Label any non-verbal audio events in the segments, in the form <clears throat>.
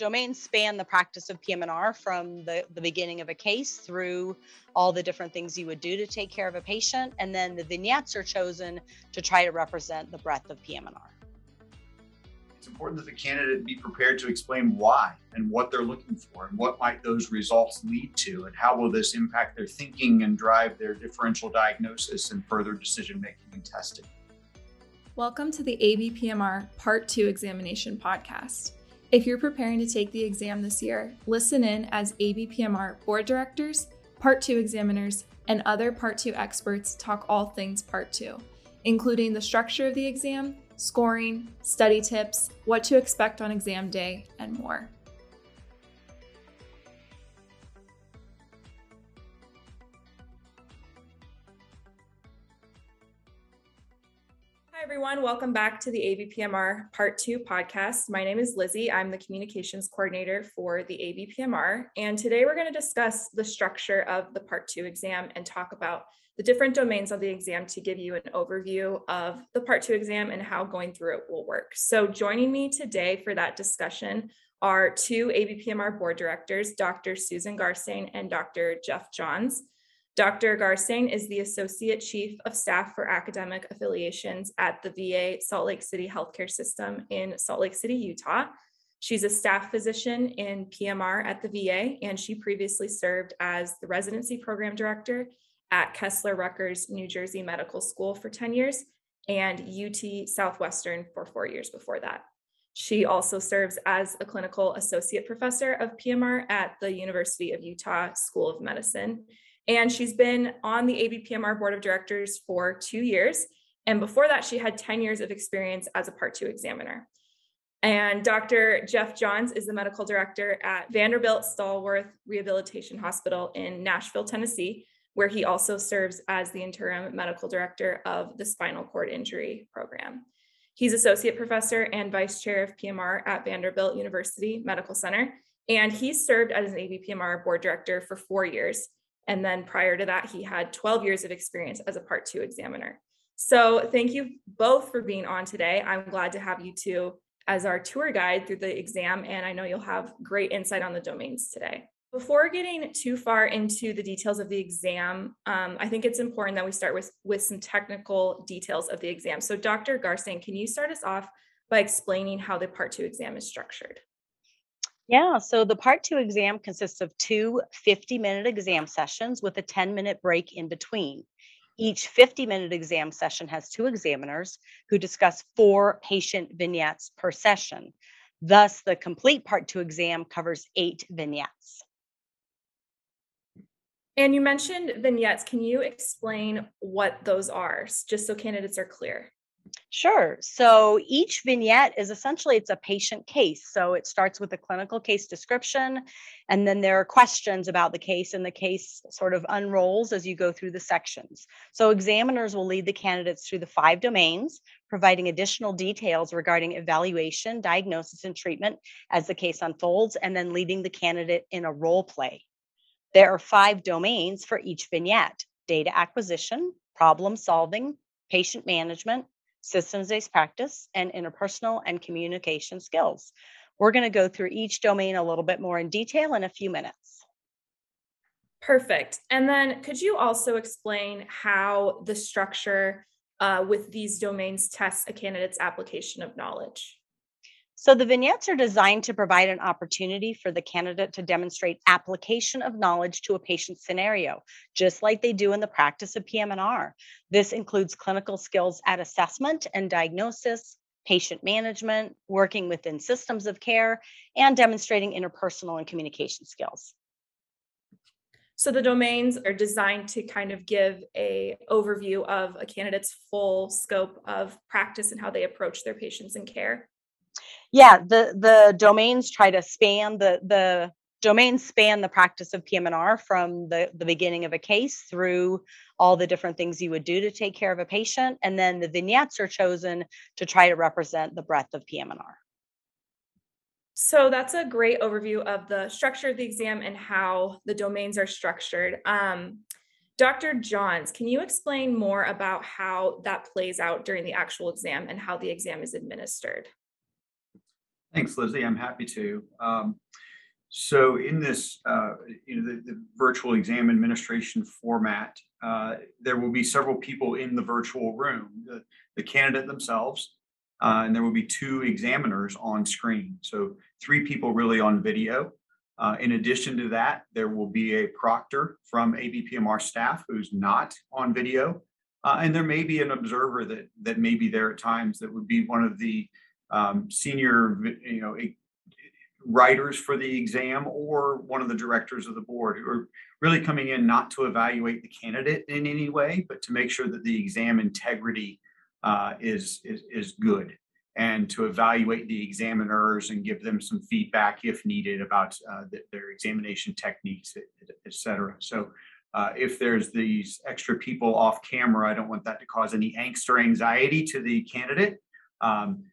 domains span the practice of PM&R from the, the beginning of a case through all the different things you would do to take care of a patient. And then the vignettes are chosen to try to represent the breadth of PM&R. It's important that the candidate be prepared to explain why and what they're looking for and what might those results lead to and how will this impact their thinking and drive their differential diagnosis and further decision making and testing. Welcome to the ABPMR Part 2 Examination Podcast. If you're preparing to take the exam this year, listen in as ABPMR board directors, Part 2 examiners, and other Part 2 experts talk all things Part 2, including the structure of the exam, scoring, study tips, what to expect on exam day, and more. Everyone. Welcome back to the ABPMR Part 2 podcast. My name is Lizzy. I'm the communications coordinator for the ABPMR. And today we're going to discuss the structure of the Part 2 exam and talk about the different domains of the exam to give you an overview of the Part 2 exam and how going through it will work. So, joining me today for that discussion are two ABPMR board directors, Dr. Susan Garstang and Dr. Jeff Johns. Dr. Garstang is the Associate Chief of Staff for Academic Affiliations at the VA Salt Lake City Healthcare System in Salt Lake City, Utah. She's a staff physician in PMR at the VA, and she previously served as the residency program director at Kessler Rutgers New Jersey Medical School for 10 years and UT Southwestern for four years before that. She also serves as a clinical associate professor of PMR at the University of Utah School of Medicine and she's been on the ABPMR board of directors for two years. And before that, she had 10 years of experience as a Part 2 examiner. And Dr. Jeff Johns is the medical director at Vanderbilt Stallworth Rehabilitation Hospital in Nashville, Tennessee, where he also serves as the interim medical director of the spinal cord injury program. He's associate professor and vice chair of PMR at Vanderbilt University Medical Center, and he served as an ABPMR board director for four years. And then prior to that, he had 12 years of experience as a part two examiner. So thank you both for being on today. I'm glad to have you two as our tour guide through the exam, and I know you'll have great insight on the domains today. Before getting too far into the details of the exam, um, I think it's important that we start with, with some technical details of the exam. So Dr. Garstang, can you start us off by explaining how the part two exam is structured? Yeah, so the part two exam consists of two 50 minute exam sessions with a 10 minute break in between. Each 50 minute exam session has two examiners who discuss four patient vignettes per session. Thus, the complete part two exam covers eight vignettes. And you mentioned vignettes. Can you explain what those are, just so candidates are clear? Sure. So each vignette is essentially it's a patient case. So it starts with a clinical case description and then there are questions about the case and the case sort of unrolls as you go through the sections. So examiners will lead the candidates through the five domains, providing additional details regarding evaluation, diagnosis and treatment as the case unfolds and then leading the candidate in a role play. There are five domains for each vignette: data acquisition, problem solving, patient management, systems based practice, and interpersonal and communication skills. We're going to go through each domain a little bit more in detail in a few minutes. Perfect. And then could you also explain how the structure uh, with these domains tests a candidate's application of knowledge? So the vignettes are designed to provide an opportunity for the candidate to demonstrate application of knowledge to a patient scenario, just like they do in the practice of PM&R. This includes clinical skills at assessment and diagnosis, patient management, working within systems of care, and demonstrating interpersonal and communication skills. So the domains are designed to kind of give a overview of a candidate's full scope of practice and how they approach their patients and care yeah the the domains try to span the the domains span the practice of PM&R from the, the beginning of a case through all the different things you would do to take care of a patient. And then the vignettes are chosen to try to represent the breadth of PM&R. So that's a great overview of the structure of the exam and how the domains are structured. Um, Dr. Johns, can you explain more about how that plays out during the actual exam and how the exam is administered? Thanks, Lizzy. I'm happy to. Um, so in this, uh, you know, the, the, virtual exam administration format, uh, there will be several people in the virtual room, the, the candidate themselves, uh, and there will be two examiners on screen. So three people really on video. Uh, in addition to that, there will be a proctor from ABPMR staff who's not on video. Uh, and there may be an observer that, that may be there at times that would be one of the um, senior you know, writers for the exam or one of the directors of the board who are really coming in not to evaluate the candidate in any way, but to make sure that the exam integrity uh, is, is, is good and to evaluate the examiners and give them some feedback if needed about uh, the, their examination techniques, et, et cetera. So uh, if there's these extra people off camera, I don't want that to cause any angst or anxiety to the candidate. Um,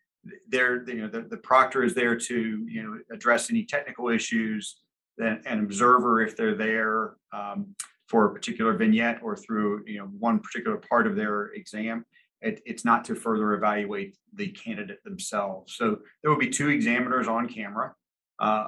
they're, you know, the, the proctor is there to, you know, address any technical issues, an observer if they're there um, for a particular vignette or through, you know, one particular part of their exam. It, it's not to further evaluate the candidate themselves. So there will be two examiners on camera uh,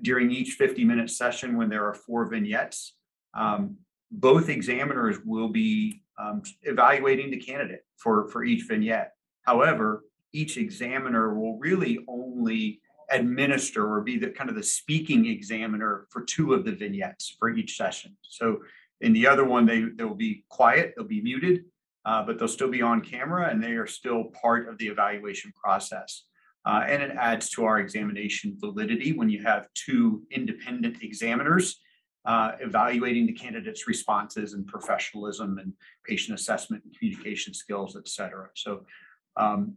during each 50 minute session when there are four vignettes. Um, both examiners will be um, evaluating the candidate for, for each vignette. However, each examiner will really only administer or be the kind of the speaking examiner for two of the vignettes for each session. So in the other one, they they'll be quiet, they'll be muted, uh, but they'll still be on camera and they are still part of the evaluation process. Uh, and it adds to our examination validity when you have two independent examiners uh, evaluating the candidate's responses and professionalism and patient assessment and communication skills, et cetera. So um,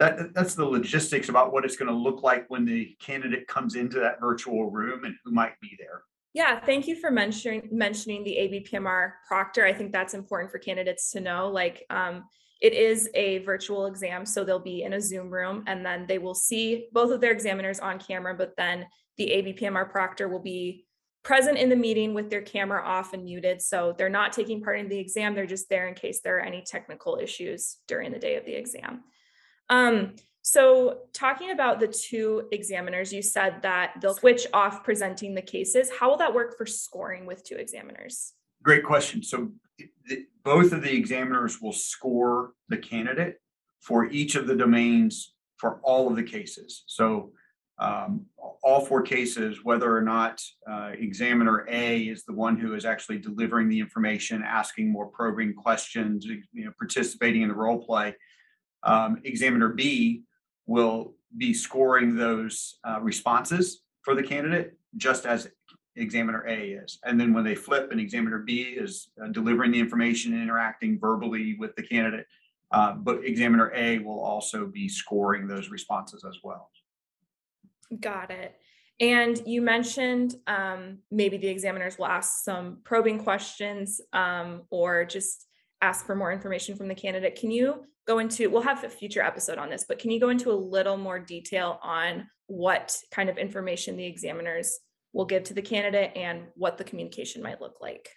that, that's the logistics about what it's going to look like when the candidate comes into that virtual room and who might be there. Yeah, thank you for mentioning mentioning the ABPMR proctor. I think that's important for candidates to know. Like, um, it is a virtual exam, so they'll be in a Zoom room, and then they will see both of their examiners on camera. But then the ABPMR proctor will be present in the meeting with their camera off and muted, so they're not taking part in the exam. They're just there in case there are any technical issues during the day of the exam. Um, so, talking about the two examiners, you said that they'll switch off presenting the cases. How will that work for scoring with two examiners? Great question. So, the, both of the examiners will score the candidate for each of the domains for all of the cases. So, um, all four cases, whether or not uh, examiner A is the one who is actually delivering the information, asking more probing questions, you know, participating in the role play, um, examiner B will be scoring those uh, responses for the candidate just as examiner A is. And then when they flip and examiner B is uh, delivering the information and interacting verbally with the candidate, uh, but examiner A will also be scoring those responses as well. Got it. And you mentioned um, maybe the examiners will ask some probing questions um, or just ask for more information from the candidate. Can you go into, we'll have a future episode on this, but can you go into a little more detail on what kind of information the examiners will give to the candidate and what the communication might look like?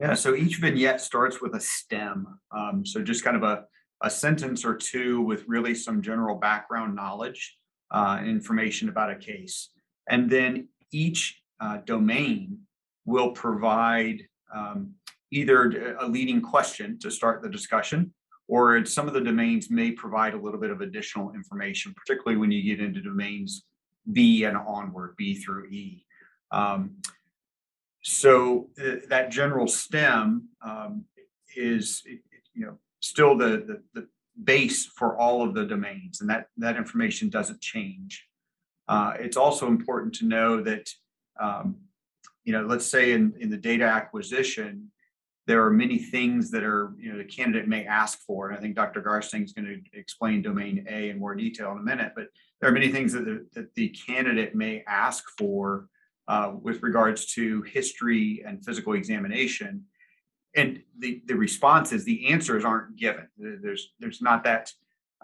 Yeah, so each vignette starts with a stem. Um, so just kind of a, a sentence or two with really some general background knowledge, uh, information about a case. And then each uh, domain will provide um, either a leading question to start the discussion or some of the domains may provide a little bit of additional information, particularly when you get into domains B and onward, B through E. Um, so th- uh, that general stem um, is, you know, still the, the, the base for all of the domains, and that that information doesn't change. Uh, it's also important to know that, um, you know, let's say in, in the data acquisition, there are many things that are, you know, the candidate may ask for. And I think Dr. Garstang is going to explain domain A in more detail in a minute, but there are many things that the, that the candidate may ask for uh, with regards to history and physical examination. And the, the responses, the answers aren't given. There's, there's not that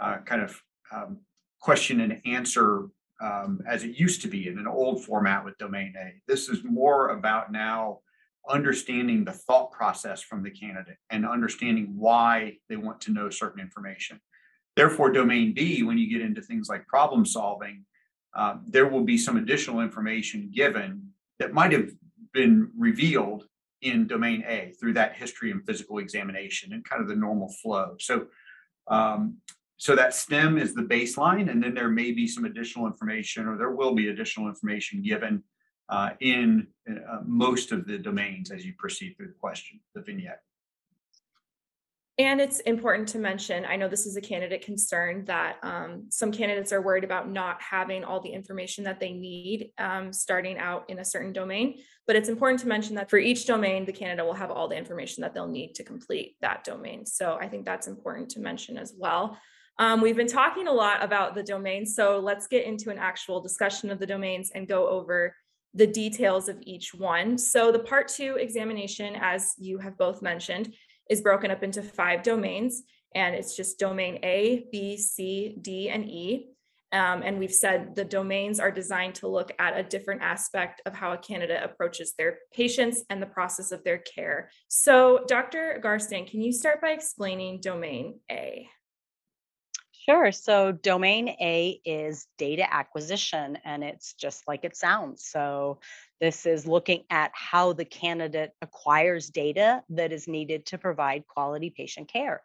uh, kind of um, question and answer um, as it used to be in an old format with domain A. This is more about now understanding the thought process from the candidate and understanding why they want to know certain information. Therefore, domain B, when you get into things like problem solving, uh, there will be some additional information given that might have been revealed in domain A through that history and physical examination and kind of the normal flow. So, um, so that stem is the baseline, and then there may be some additional information, or there will be additional information given uh, in uh, most of the domains as you proceed through the question, the vignette. And it's important to mention, I know this is a candidate concern that um, some candidates are worried about not having all the information that they need um, starting out in a certain domain. But it's important to mention that for each domain, the candidate will have all the information that they'll need to complete that domain. So I think that's important to mention as well. Um, we've been talking a lot about the domains, so let's get into an actual discussion of the domains and go over the details of each one. So the part two examination, as you have both mentioned, is broken up into five domains, and it's just domain A, B, C, D, and E. Um, and we've said the domains are designed to look at a different aspect of how a candidate approaches their patients and the process of their care. So, Dr. Garstang, can you start by explaining domain A? Sure. So domain A is data acquisition, and it's just like it sounds. So this is looking at how the candidate acquires data that is needed to provide quality patient care.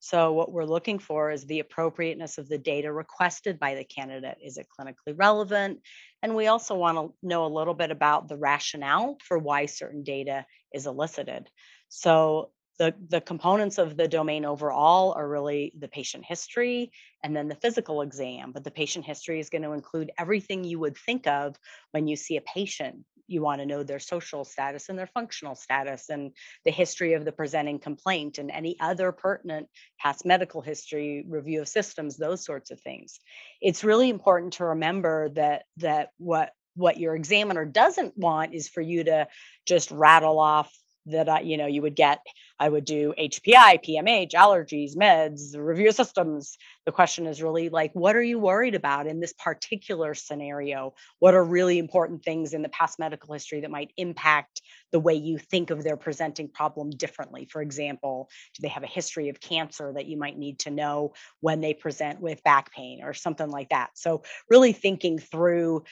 So what we're looking for is the appropriateness of the data requested by the candidate. Is it clinically relevant? And we also want to know a little bit about the rationale for why certain data is elicited. So the, the components of the domain overall are really the patient history and then the physical exam. But the patient history is going to include everything you would think of when you see a patient. You want to know their social status and their functional status and the history of the presenting complaint and any other pertinent past medical history, review of systems, those sorts of things. It's really important to remember that that what what your examiner doesn't want is for you to just rattle off that I, you know, you would get, I would do HPI, PMH, allergies, meds, review systems. The question is really like, what are you worried about in this particular scenario? What are really important things in the past medical history that might impact the way you think of their presenting problem differently? For example, do they have a history of cancer that you might need to know when they present with back pain or something like that? So, really thinking through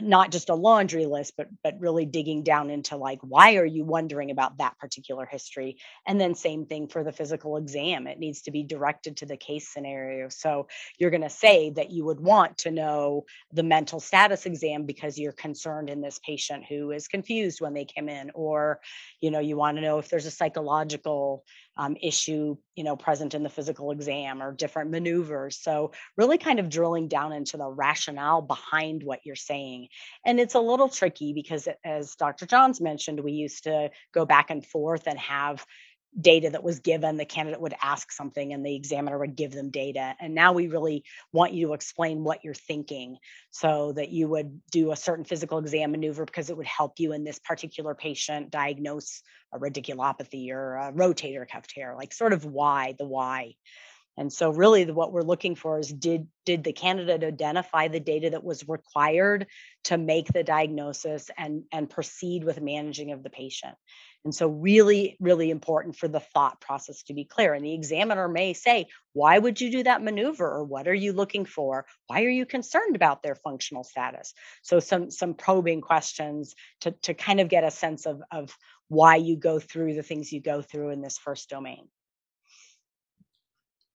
not just a laundry list but but really digging down into like why are you wondering about that particular history? And then same thing for the physical exam it needs to be directed to the case scenario. So you're going to say that you would want to know the mental status exam because you're concerned in this patient who is confused when they come in or you know you want to know if there's a psychological um, issue you know present in the physical exam or different maneuvers. So really kind of drilling down into the rationale behind what you're saying. And it's a little tricky because as dr johns mentioned we used to go back and forth and have data that was given the candidate would ask something and the examiner would give them data and now we really want you to explain what you're thinking so that you would do a certain physical exam maneuver because it would help you in this particular patient diagnose a radiculopathy or a rotator cuff tear like sort of why the why and so really the, what we're looking for is did did the candidate identify the data that was required to make the diagnosis and and proceed with managing of the patient and so, really, really important for the thought process to be clear. And the examiner may say, Why would you do that maneuver? Or what are you looking for? Why are you concerned about their functional status? So, some, some probing questions to, to kind of get a sense of, of why you go through the things you go through in this first domain.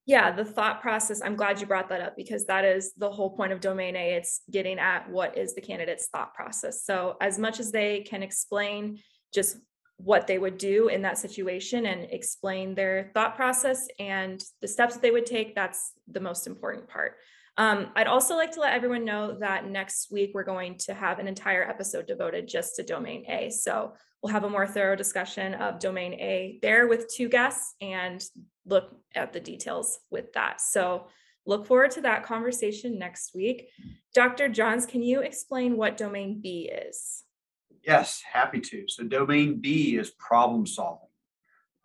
Yeah, the thought process. I'm glad you brought that up because that is the whole point of domain A. It's getting at what is the candidate's thought process. So, as much as they can explain just what they would do in that situation and explain their thought process and the steps that they would take. That's the most important part. Um, I'd also like to let everyone know that next week we're going to have an entire episode devoted just to domain A. So we'll have a more thorough discussion of domain A there with two guests and look at the details with that. So look forward to that conversation next week. Dr. Johns, can you explain what domain B is? Yes, happy to. So domain B is problem solving.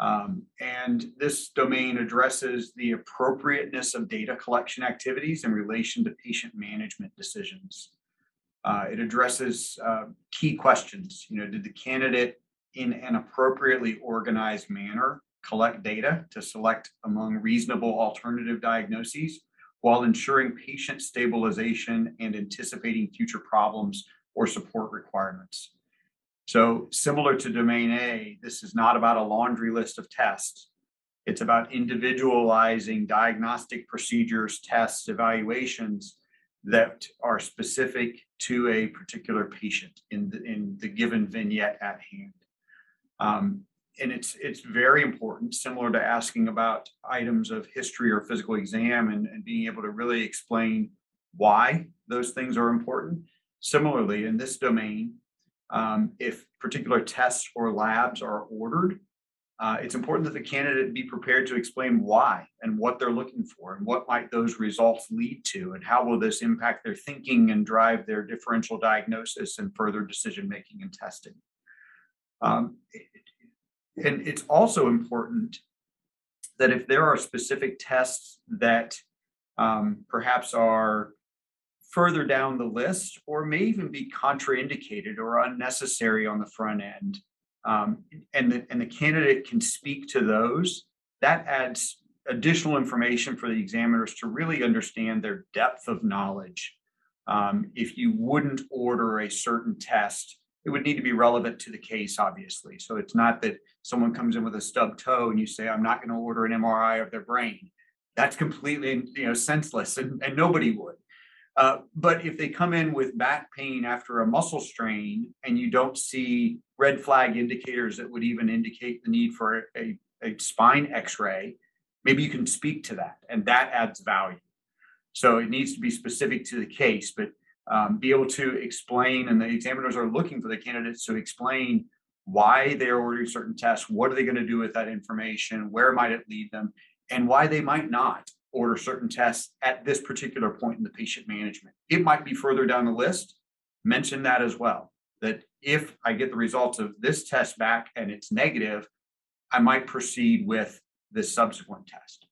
Um, and this domain addresses the appropriateness of data collection activities in relation to patient management decisions. Uh, it addresses uh, key questions. You know, did the candidate in an appropriately organized manner collect data to select among reasonable alternative diagnoses? while ensuring patient stabilization and anticipating future problems or support requirements. So similar to domain A, this is not about a laundry list of tests. It's about individualizing diagnostic procedures, tests, evaluations that are specific to a particular patient in the, in the given vignette at hand. Um, and it's it's very important, similar to asking about items of history or physical exam and, and being able to really explain why those things are important. Similarly, in this domain, um, if particular tests or labs are ordered, uh, it's important that the candidate be prepared to explain why and what they're looking for and what might those results lead to and how will this impact their thinking and drive their differential diagnosis and further decision making and testing. Um, and it's also important that if there are specific tests that um, perhaps are further down the list or may even be contraindicated or unnecessary on the front end, um, and, the, and the candidate can speak to those, that adds additional information for the examiners to really understand their depth of knowledge. Um, if you wouldn't order a certain test, it would need to be relevant to the case, obviously. So it's not that someone comes in with a stub toe and you say, I'm not going to order an MRI of their brain. That's completely you know senseless and, and nobody would. Uh, but if they come in with back pain after a muscle strain and you don't see red flag indicators that would even indicate the need for a, a spine x-ray, maybe you can speak to that and that adds value. So it needs to be specific to the case, but um, be able to explain, and the examiners are looking for the candidates to explain why they are ordering certain tests, what are they going to do with that information, where might it lead them, and why they might not order certain tests at this particular point in the patient management. It might be further down the list. Mention that as well. That if I get the results of this test back and it's negative, I might proceed with this subsequent test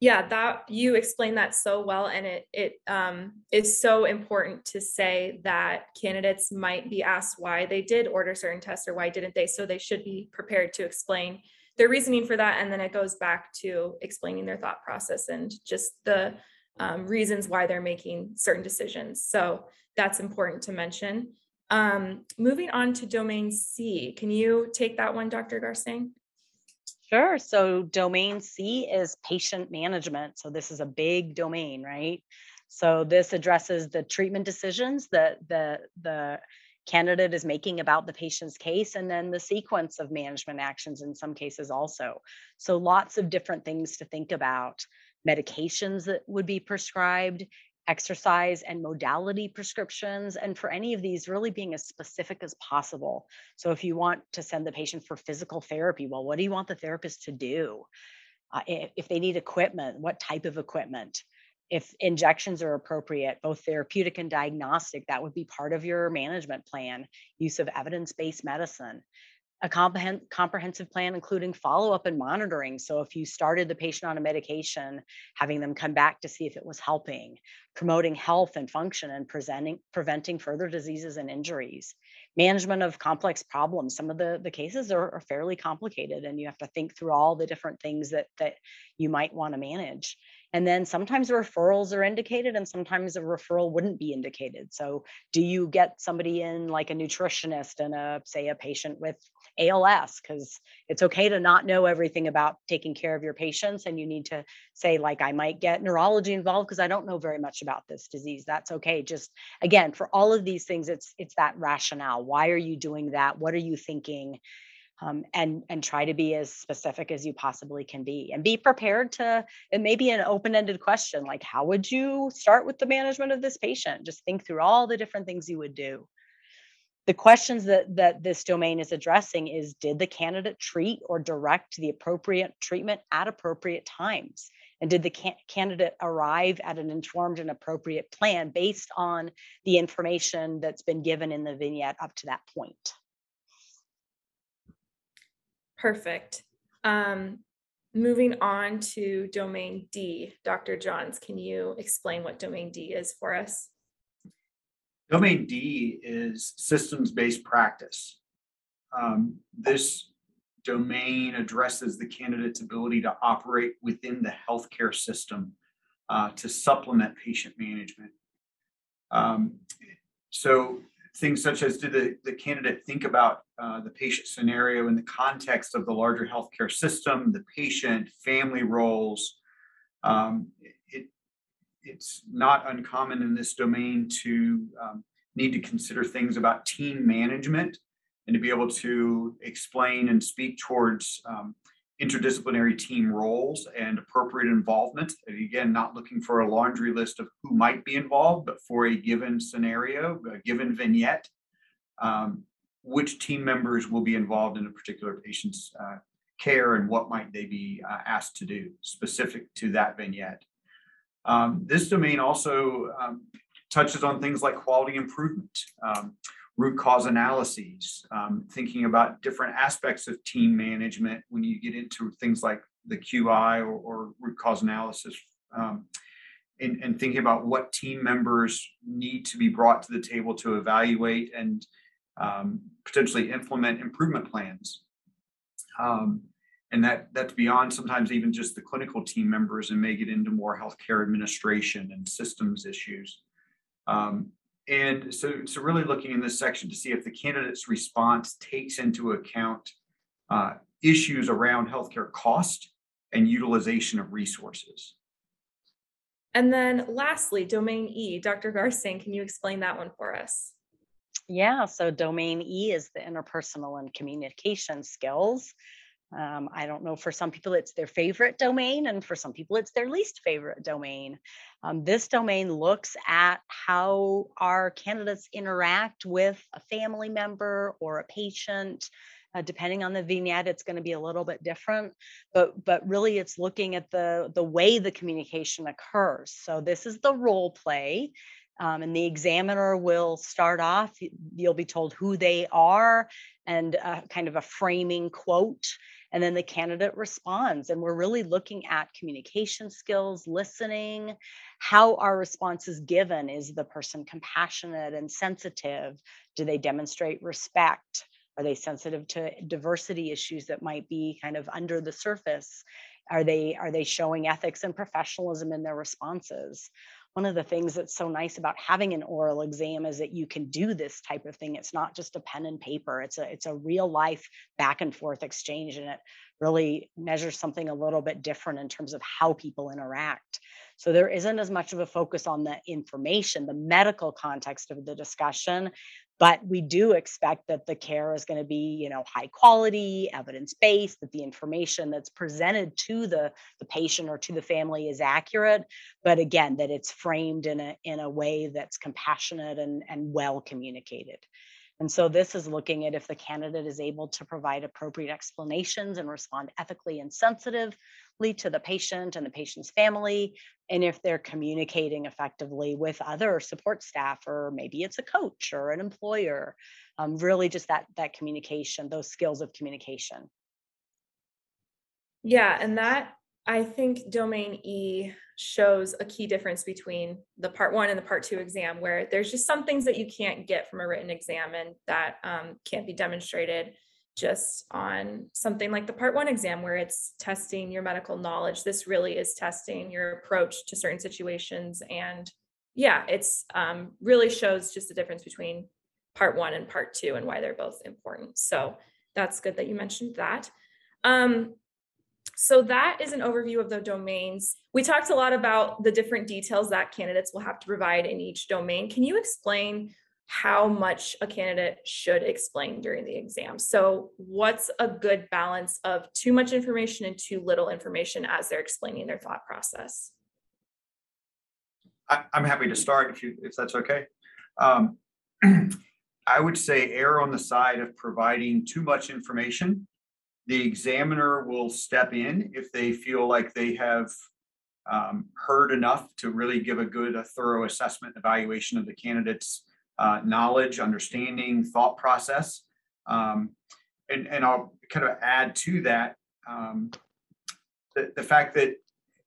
yeah that you explained that so well and it it um, is so important to say that candidates might be asked why they did order certain tests or why didn't they so they should be prepared to explain their reasoning for that and then it goes back to explaining their thought process and just the um, reasons why they're making certain decisions so that's important to mention um, moving on to domain c can you take that one dr garstang Sure. So domain C is patient management. So this is a big domain, right? So this addresses the treatment decisions that the the candidate is making about the patient's case and then the sequence of management actions in some cases also. So lots of different things to think about. Medications that would be prescribed, exercise and modality prescriptions, and for any of these, really being as specific as possible. So, if you want to send the patient for physical therapy, well, what do you want the therapist to do? Uh, if they need equipment, what type of equipment? If injections are appropriate, both therapeutic and diagnostic, that would be part of your management plan. Use of evidence based medicine. A comprehensive plan including follow-up and monitoring. So if you started the patient on a medication having them come back to see if it was helping promoting health and function and presenting preventing further diseases and injuries. Management of complex problems. Some of the the cases are, are fairly complicated and you have to think through all the different things that that you might want to manage and then sometimes referrals are indicated and sometimes a referral wouldn't be indicated. So do you get somebody in like a nutritionist and a say a patient with ALS because it's okay to not know everything about taking care of your patients and you need to say like I might get neurology involved because I don't know very much about this disease. That's okay. Just again, for all of these things it's it's that rationale. Why are you doing that? What are you thinking? Um, and and try to be as specific as you possibly can be and be prepared to it may be an open-ended question like how would you start with the management of this patient? Just think through all the different things you would do. The questions that that this domain is addressing is did the candidate treat or direct the appropriate treatment at appropriate times? And did the can- candidate arrive at an informed and appropriate plan based on the information that's been given in the vignette up to that point Perfect. Um, moving on to domain D, Dr. Johns, can you explain what domain D is for us? Domain D is systems based practice. Um, this domain addresses the candidate's ability to operate within the healthcare system uh, to supplement patient management. Um, so things such as did the, the candidate think about uh, the patient scenario in the context of the larger healthcare system, the patient, family roles. Um, it, it's not uncommon in this domain to um, need to consider things about team management and to be able to explain and speak towards um, interdisciplinary team roles and appropriate involvement. And again, not looking for a laundry list of who might be involved, but for a given scenario, a given vignette, um, which team members will be involved in a particular patient's uh, care and what might they be uh, asked to do specific to that vignette. Um, this domain also um, touches on things like quality improvement. Root cause analyses, um, thinking about different aspects of team management when you get into things like the QI or, or root cause analysis, um, and, and, thinking about what team members need to be brought to the table to evaluate and um, potentially implement improvement plans. Um, and that that's beyond sometimes even just the clinical team members and may get into more healthcare administration and systems issues. Um, and so, so really looking in this section to see if the candidate's response takes into account uh, issues around healthcare cost and utilization of resources. And then lastly, domain E, Dr. Garstang, can you explain that one for us? Yeah, so domain E is the interpersonal and communication skills. Um, I don't know, for some people it's their favorite domain, and for some people it's their least favorite domain. Um, this domain looks at how our candidates interact with a family member or a patient. Uh, depending on the vignette, it's going to be a little bit different, but but really it's looking at the the way the communication occurs. So this is the role play. Um, and the examiner will start off, you'll be told who they are and uh, kind of a framing quote and then the candidate responds and we're really looking at communication skills listening how our response is given. Is the person compassionate and sensitive? Do they demonstrate respect? Are they sensitive to diversity issues that might be kind of under the surface? Are they are they showing ethics and professionalism in their responses one of the things that's so nice about having an oral exam is that you can do this type of thing. It's not just a pen and paper. It's a it's a real life back and forth exchange and it really measures something a little bit different in terms of how people interact so there isn't as much of a focus on the information the medical context of the discussion but we do expect that the care is going to be you know high quality evidence based that the information that's presented to the the patient or to the family is accurate but again that it's framed in a in a way that's compassionate and and well communicated and so this is looking at if the candidate is able to provide appropriate explanations and respond ethically and sensitively to the patient and the patient's family, and if they're communicating effectively with other support staff, or maybe it's a coach or an employer. Um, really, just that that communication, those skills of communication. Yeah, and that I think domain E shows a key difference between the part one and the part two exam, where there's just some things that you can't get from a written exam and that um, can't be demonstrated just on something like the part one exam, where it's testing your medical knowledge. This really is testing your approach to certain situations. And yeah, it's um, really shows just the difference between part one and part two and why they're both important. So that's good that you mentioned that. Um, so that is an overview of the domains. We talked a lot about the different details that candidates will have to provide in each domain. Can you explain how much a candidate should explain during the exam? So what's a good balance of too much information and too little information as they're explaining their thought process? I, am happy to start if you if that's okay. Um, <clears throat> I would say err on the side of providing too much information the examiner will step in if they feel like they have um, heard enough to really give a good, a thorough assessment, evaluation of the candidate's uh, knowledge, understanding, thought process. Um, and, and I'll kind of add to that um, the, the fact that,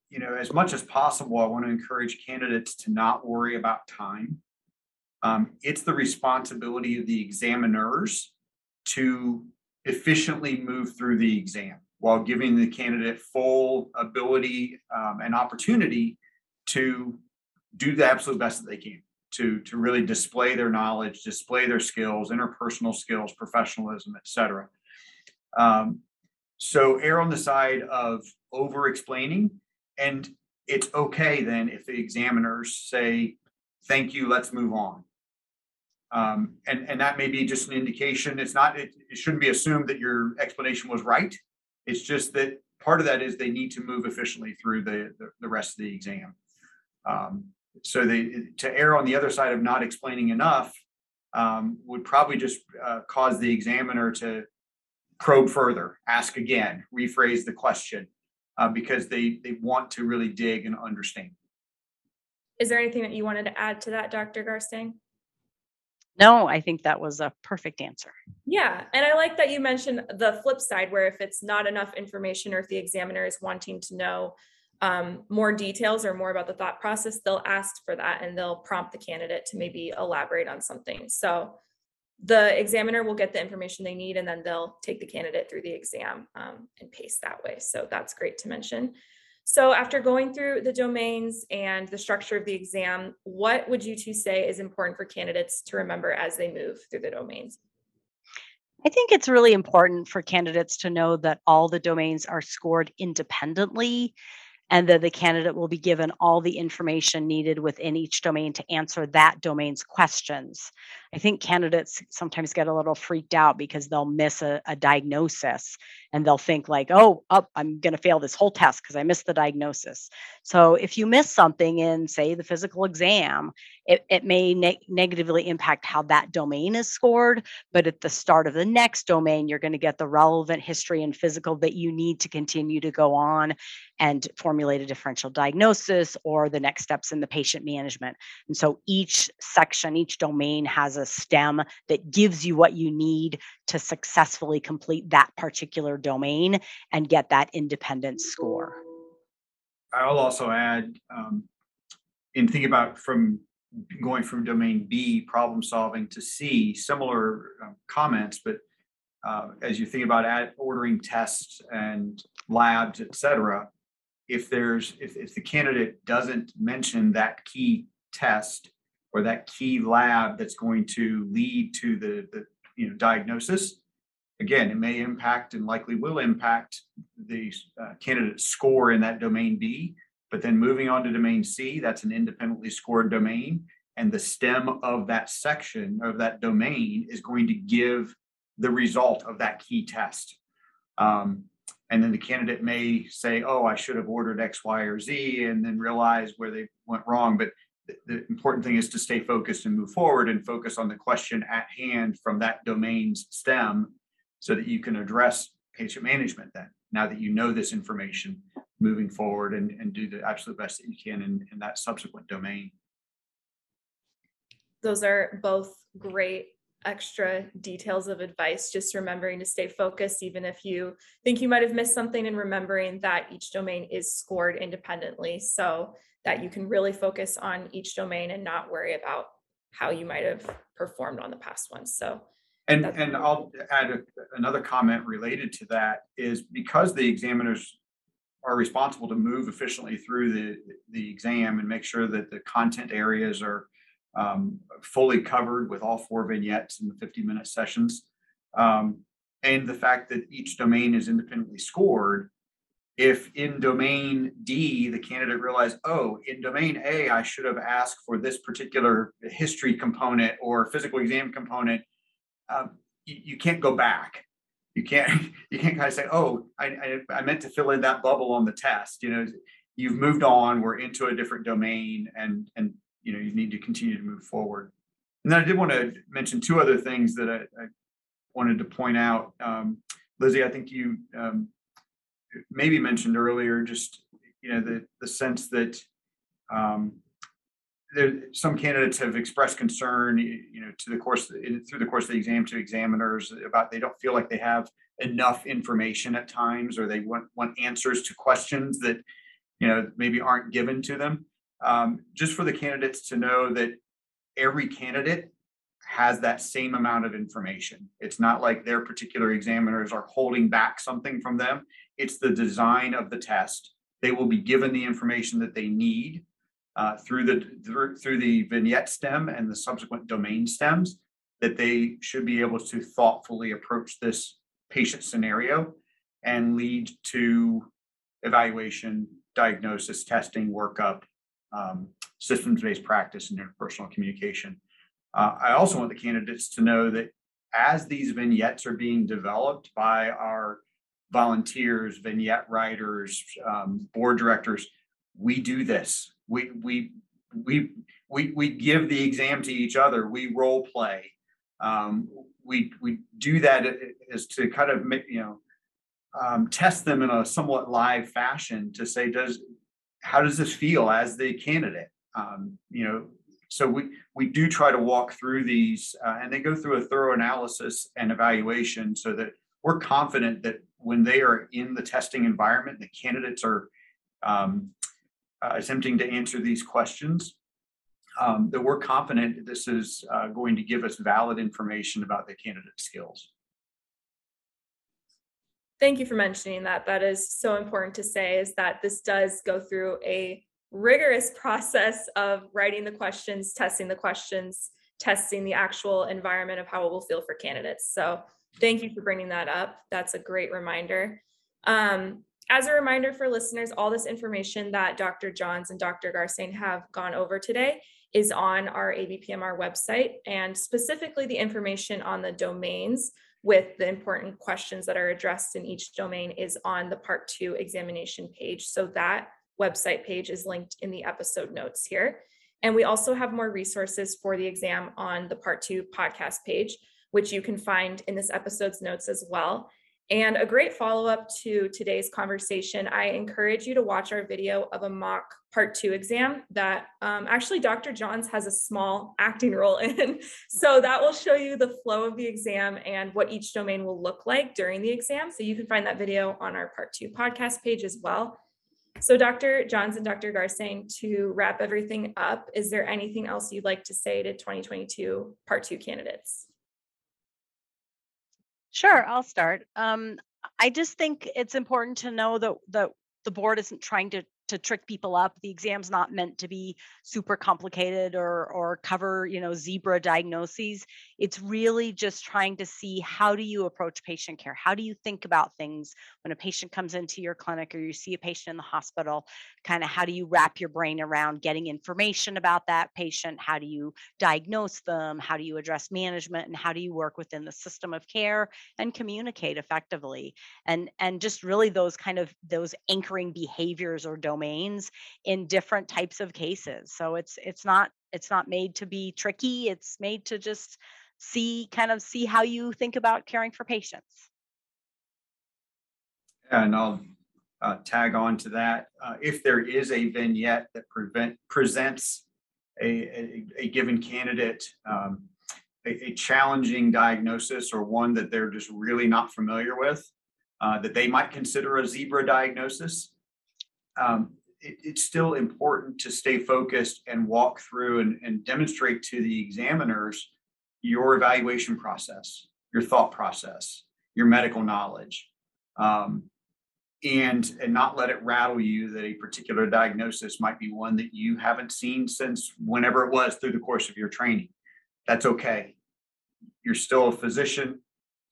you know, as much as possible, I want to encourage candidates to not worry about time. Um, it's the responsibility of the examiners to efficiently move through the exam while giving the candidate full ability um, and opportunity to do the absolute best that they can to to really display their knowledge display their skills interpersonal skills professionalism etc um, so err on the side of over explaining and it's okay then if the examiners say thank you let's move on um, and and that may be just an indication it's not it, it shouldn't be assumed that your explanation was right it's just that part of that is they need to move efficiently through the the, the rest of the exam um, so they to err on the other side of not explaining enough um, would probably just uh, cause the examiner to probe further, ask again, rephrase the question, uh, because they they want to really dig and understand. Is there anything that you wanted to add to that, Dr. Garstang? No, I think that was a perfect answer. Yeah, and I like that you mentioned the flip side, where if it's not enough information or if the examiner is wanting to know um, more details or more about the thought process, they'll ask for that and they'll prompt the candidate to maybe elaborate on something. So the examiner will get the information they need and then they'll take the candidate through the exam um, and pace that way. So that's great to mention. So after going through the domains and the structure of the exam, what would you two say is important for candidates to remember as they move through the domains? I think it's really important for candidates to know that all the domains are scored independently and that the candidate will be given all the information needed within each domain to answer that domain's questions. I think candidates sometimes get a little freaked out because they'll miss a, a diagnosis and they'll think like, oh, oh I'm going to fail this whole test because I missed the diagnosis. So if you miss something in, say, the physical exam, it, it may ne- negatively impact how that domain is scored. But at the start of the next domain, you're going to get the relevant history and physical that you need to continue to go on and formulate a differential diagnosis or the next steps in the patient management. And so each section, each domain has a stem that gives you what you need to successfully complete that particular domain and get that independent score. I'll also add, um, in thinking about from going from domain B, problem solving, to C, similar um, comments, but uh, as you think about add, ordering tests and labs, et cetera, if there's if, if the candidate doesn't mention that key test or that key lab that's going to lead to the, the you know diagnosis. Again it may impact and likely will impact the uh, candidate score in that domain b but then moving on to domain c that's an independently scored domain and the stem of that section of that domain is going to give the result of that key test. Um, and then the candidate may say oh i should have ordered x y or z and then realize where they went wrong but the important thing is to stay focused and move forward and focus on the question at hand from that domain's stem so that you can address patient management then now that you know this information moving forward and, and do the absolute best that you can in, in that subsequent domain. Those are both great extra details of advice just remembering to stay focused even if you think you might have missed something and remembering that each domain is scored independently. So that you can really focus on each domain and not worry about how you might have performed on the past ones. So and and I'll add a, another comment related to that is because the examiners are responsible to move efficiently through the the exam and make sure that the content areas are um, fully covered with all four vignettes in the 50 minute sessions um, and the fact that each domain is independently scored if in domain D, the candidate realized, oh, in domain A, I should have asked for this particular history component or physical exam component, um, you, you, can't go back. You can't <laughs> you can't kind of say, oh, I, I, I meant to fill in that bubble on the test. You know, you've moved on. We're into a different domain, and and you know you need to continue to move forward. And then I did want to mention two other things that I, I wanted to point out. Um, Lizzy, I think you um, maybe mentioned earlier, just you know the the sense that um, there, some candidates have expressed concern, you know, to the course through the course of the exam to examiners about they don't feel like they have enough information at times, or they want want answers to questions that you know maybe aren't given to them. Um, just for the candidates to know that every candidate has that same amount of information. It's not like their particular examiners are holding back something from them. It's the design of the test. They will be given the information that they need uh, through the through, through the vignette stem and the subsequent domain stems that they should be able to thoughtfully approach this patient scenario and lead to evaluation, diagnosis, testing, workup, um, systems-based practice, and interpersonal communication. Uh, I also want the candidates to know that as these vignettes are being developed by our volunteers, vignette writers, um, board directors, we do this. We we we we we give the exam to each other. We role play. Um, we we do that is to kind of make you know um, test them in a somewhat live fashion to say does how does this feel as the candidate um, you know so we we do try to walk through these uh, and they go through a thorough analysis and evaluation so that we're confident that when they are in the testing environment the candidates are um, uh, attempting to answer these questions um, that we're confident this is uh, going to give us valid information about the candidate skills. Thank you for mentioning that. That is so important to say is that this does go through a rigorous process of writing the questions, testing the questions, testing the actual environment of how it will feel for candidates. So thank you for bringing that up. That's a great reminder. Um, as a reminder for listeners, all this information that Dr. Johns and Dr. Garstang have gone over today is on our ABPMR website and specifically the information on the domains with the important questions that are addressed in each domain is on the part two examination page. So that website page is linked in the episode notes here. And we also have more resources for the exam on the part two podcast page, which you can find in this episode's notes as well. And a great follow up to today's conversation, I encourage you to watch our video of a mock part two exam that um, actually Dr. Johns has a small acting role <laughs> in. So that will show you the flow of the exam and what each domain will look like during the exam. So you can find that video on our part two podcast page as well. So Dr. Johns and Dr. Garstang, to wrap everything up, is there anything else you'd like to say to 2022 part two candidates? Sure, I'll start. Um, I just think it's important to know that that the board isn't trying to to trick people up. The exam's not meant to be super complicated or or cover, you know, zebra diagnoses. It's really just trying to see how do you approach patient care? How do you think about things when a patient comes into your clinic or you see a patient in the hospital? Kind of how do you wrap your brain around getting information about that patient? How do you diagnose them? How do you address management and how do you work within the system of care and communicate effectively? And and just really those kind of those anchoring behaviors or domains domains in different types of cases. So it's it's not it's not made to be tricky. It's made to just see kind of see how you think about caring for patients. And I'll uh, tag on to that. Uh, if there is a vignette that prevent, presents a, a, a given candidate um, a, a, challenging diagnosis or one that they're just really not familiar with, uh, that they might consider a zebra diagnosis, um, it, it's still important to stay focused and walk through and, and demonstrate to the examiners your evaluation process, your thought process, your medical knowledge, um, and and not let it rattle you that a particular diagnosis might be one that you haven't seen since whenever it was through the course of your training. That's okay. You're still a physician.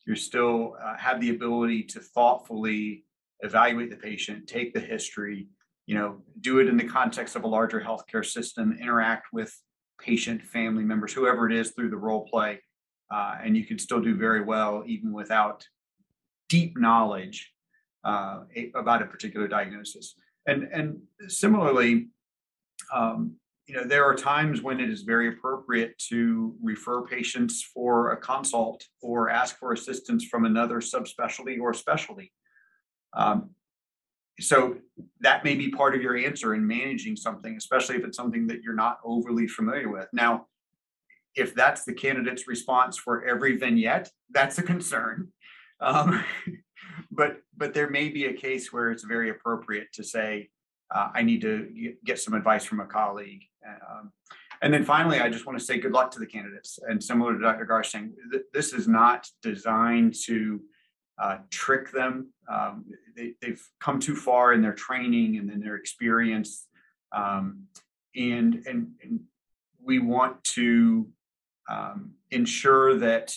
You still uh, have the ability to thoughtfully evaluate the patient, take the history, you know, do it in the context of a larger healthcare system, interact with patient, family members, whoever it is through the role play. Uh, and you can still do very well even without deep knowledge uh, about a particular diagnosis. And, and similarly, um, you know, there are times when it is very appropriate to refer patients for a consult or ask for assistance from another subspecialty or specialty. Um, so that may be part of your answer in managing something, especially if it's something that you're not overly familiar with. Now, if that's the candidate's response for every vignette, that's a concern. Um, <laughs> but but there may be a case where it's very appropriate to say, uh, I need to get some advice from a colleague. Um, And then finally, I just want to say good luck to the candidates. And similar to Dr. Garstang, th- this is not designed to uh, trick them. Um, they, have come too far in their training and in their experience. Um, and, and, and, we want to um, ensure that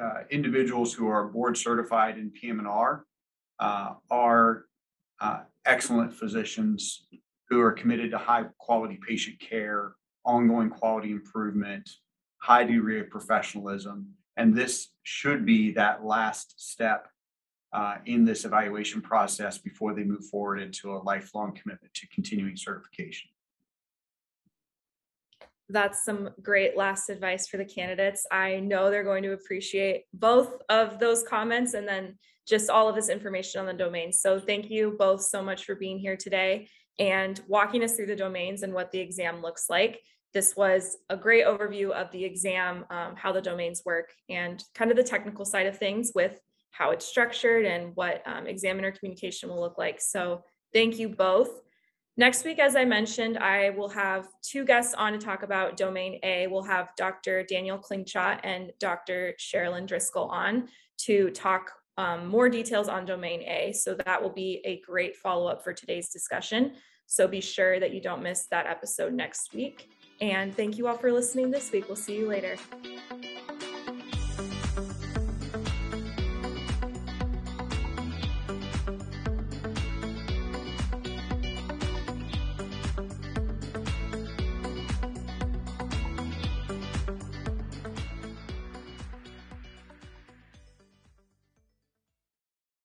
uh, individuals who are board certified in PM&R uh, are uh, excellent physicians who are committed to high quality patient care, ongoing quality improvement, high degree of professionalism. And this should be that last step uh, in this evaluation process before they move forward into a lifelong commitment to continuing certification. That's some great last advice for the candidates. I know they're going to appreciate both of those comments and then just all of this information on the domains. So thank you both so much for being here today and walking us through the domains and what the exam looks like. This was a great overview of the exam, um, how the domains work, and kind of the technical side of things with how it's structured and what um, examiner communication will look like. So thank you both. Next week, as I mentioned, I will have two guests on to talk about domain A. We'll have Dr. Daniel Clinchot and Dr. Sherilyn Driscoll on to talk um, more details on domain A. So that will be a great follow-up for today's discussion. So be sure that you don't miss that episode next week. And thank you all for listening this week. We'll see you later.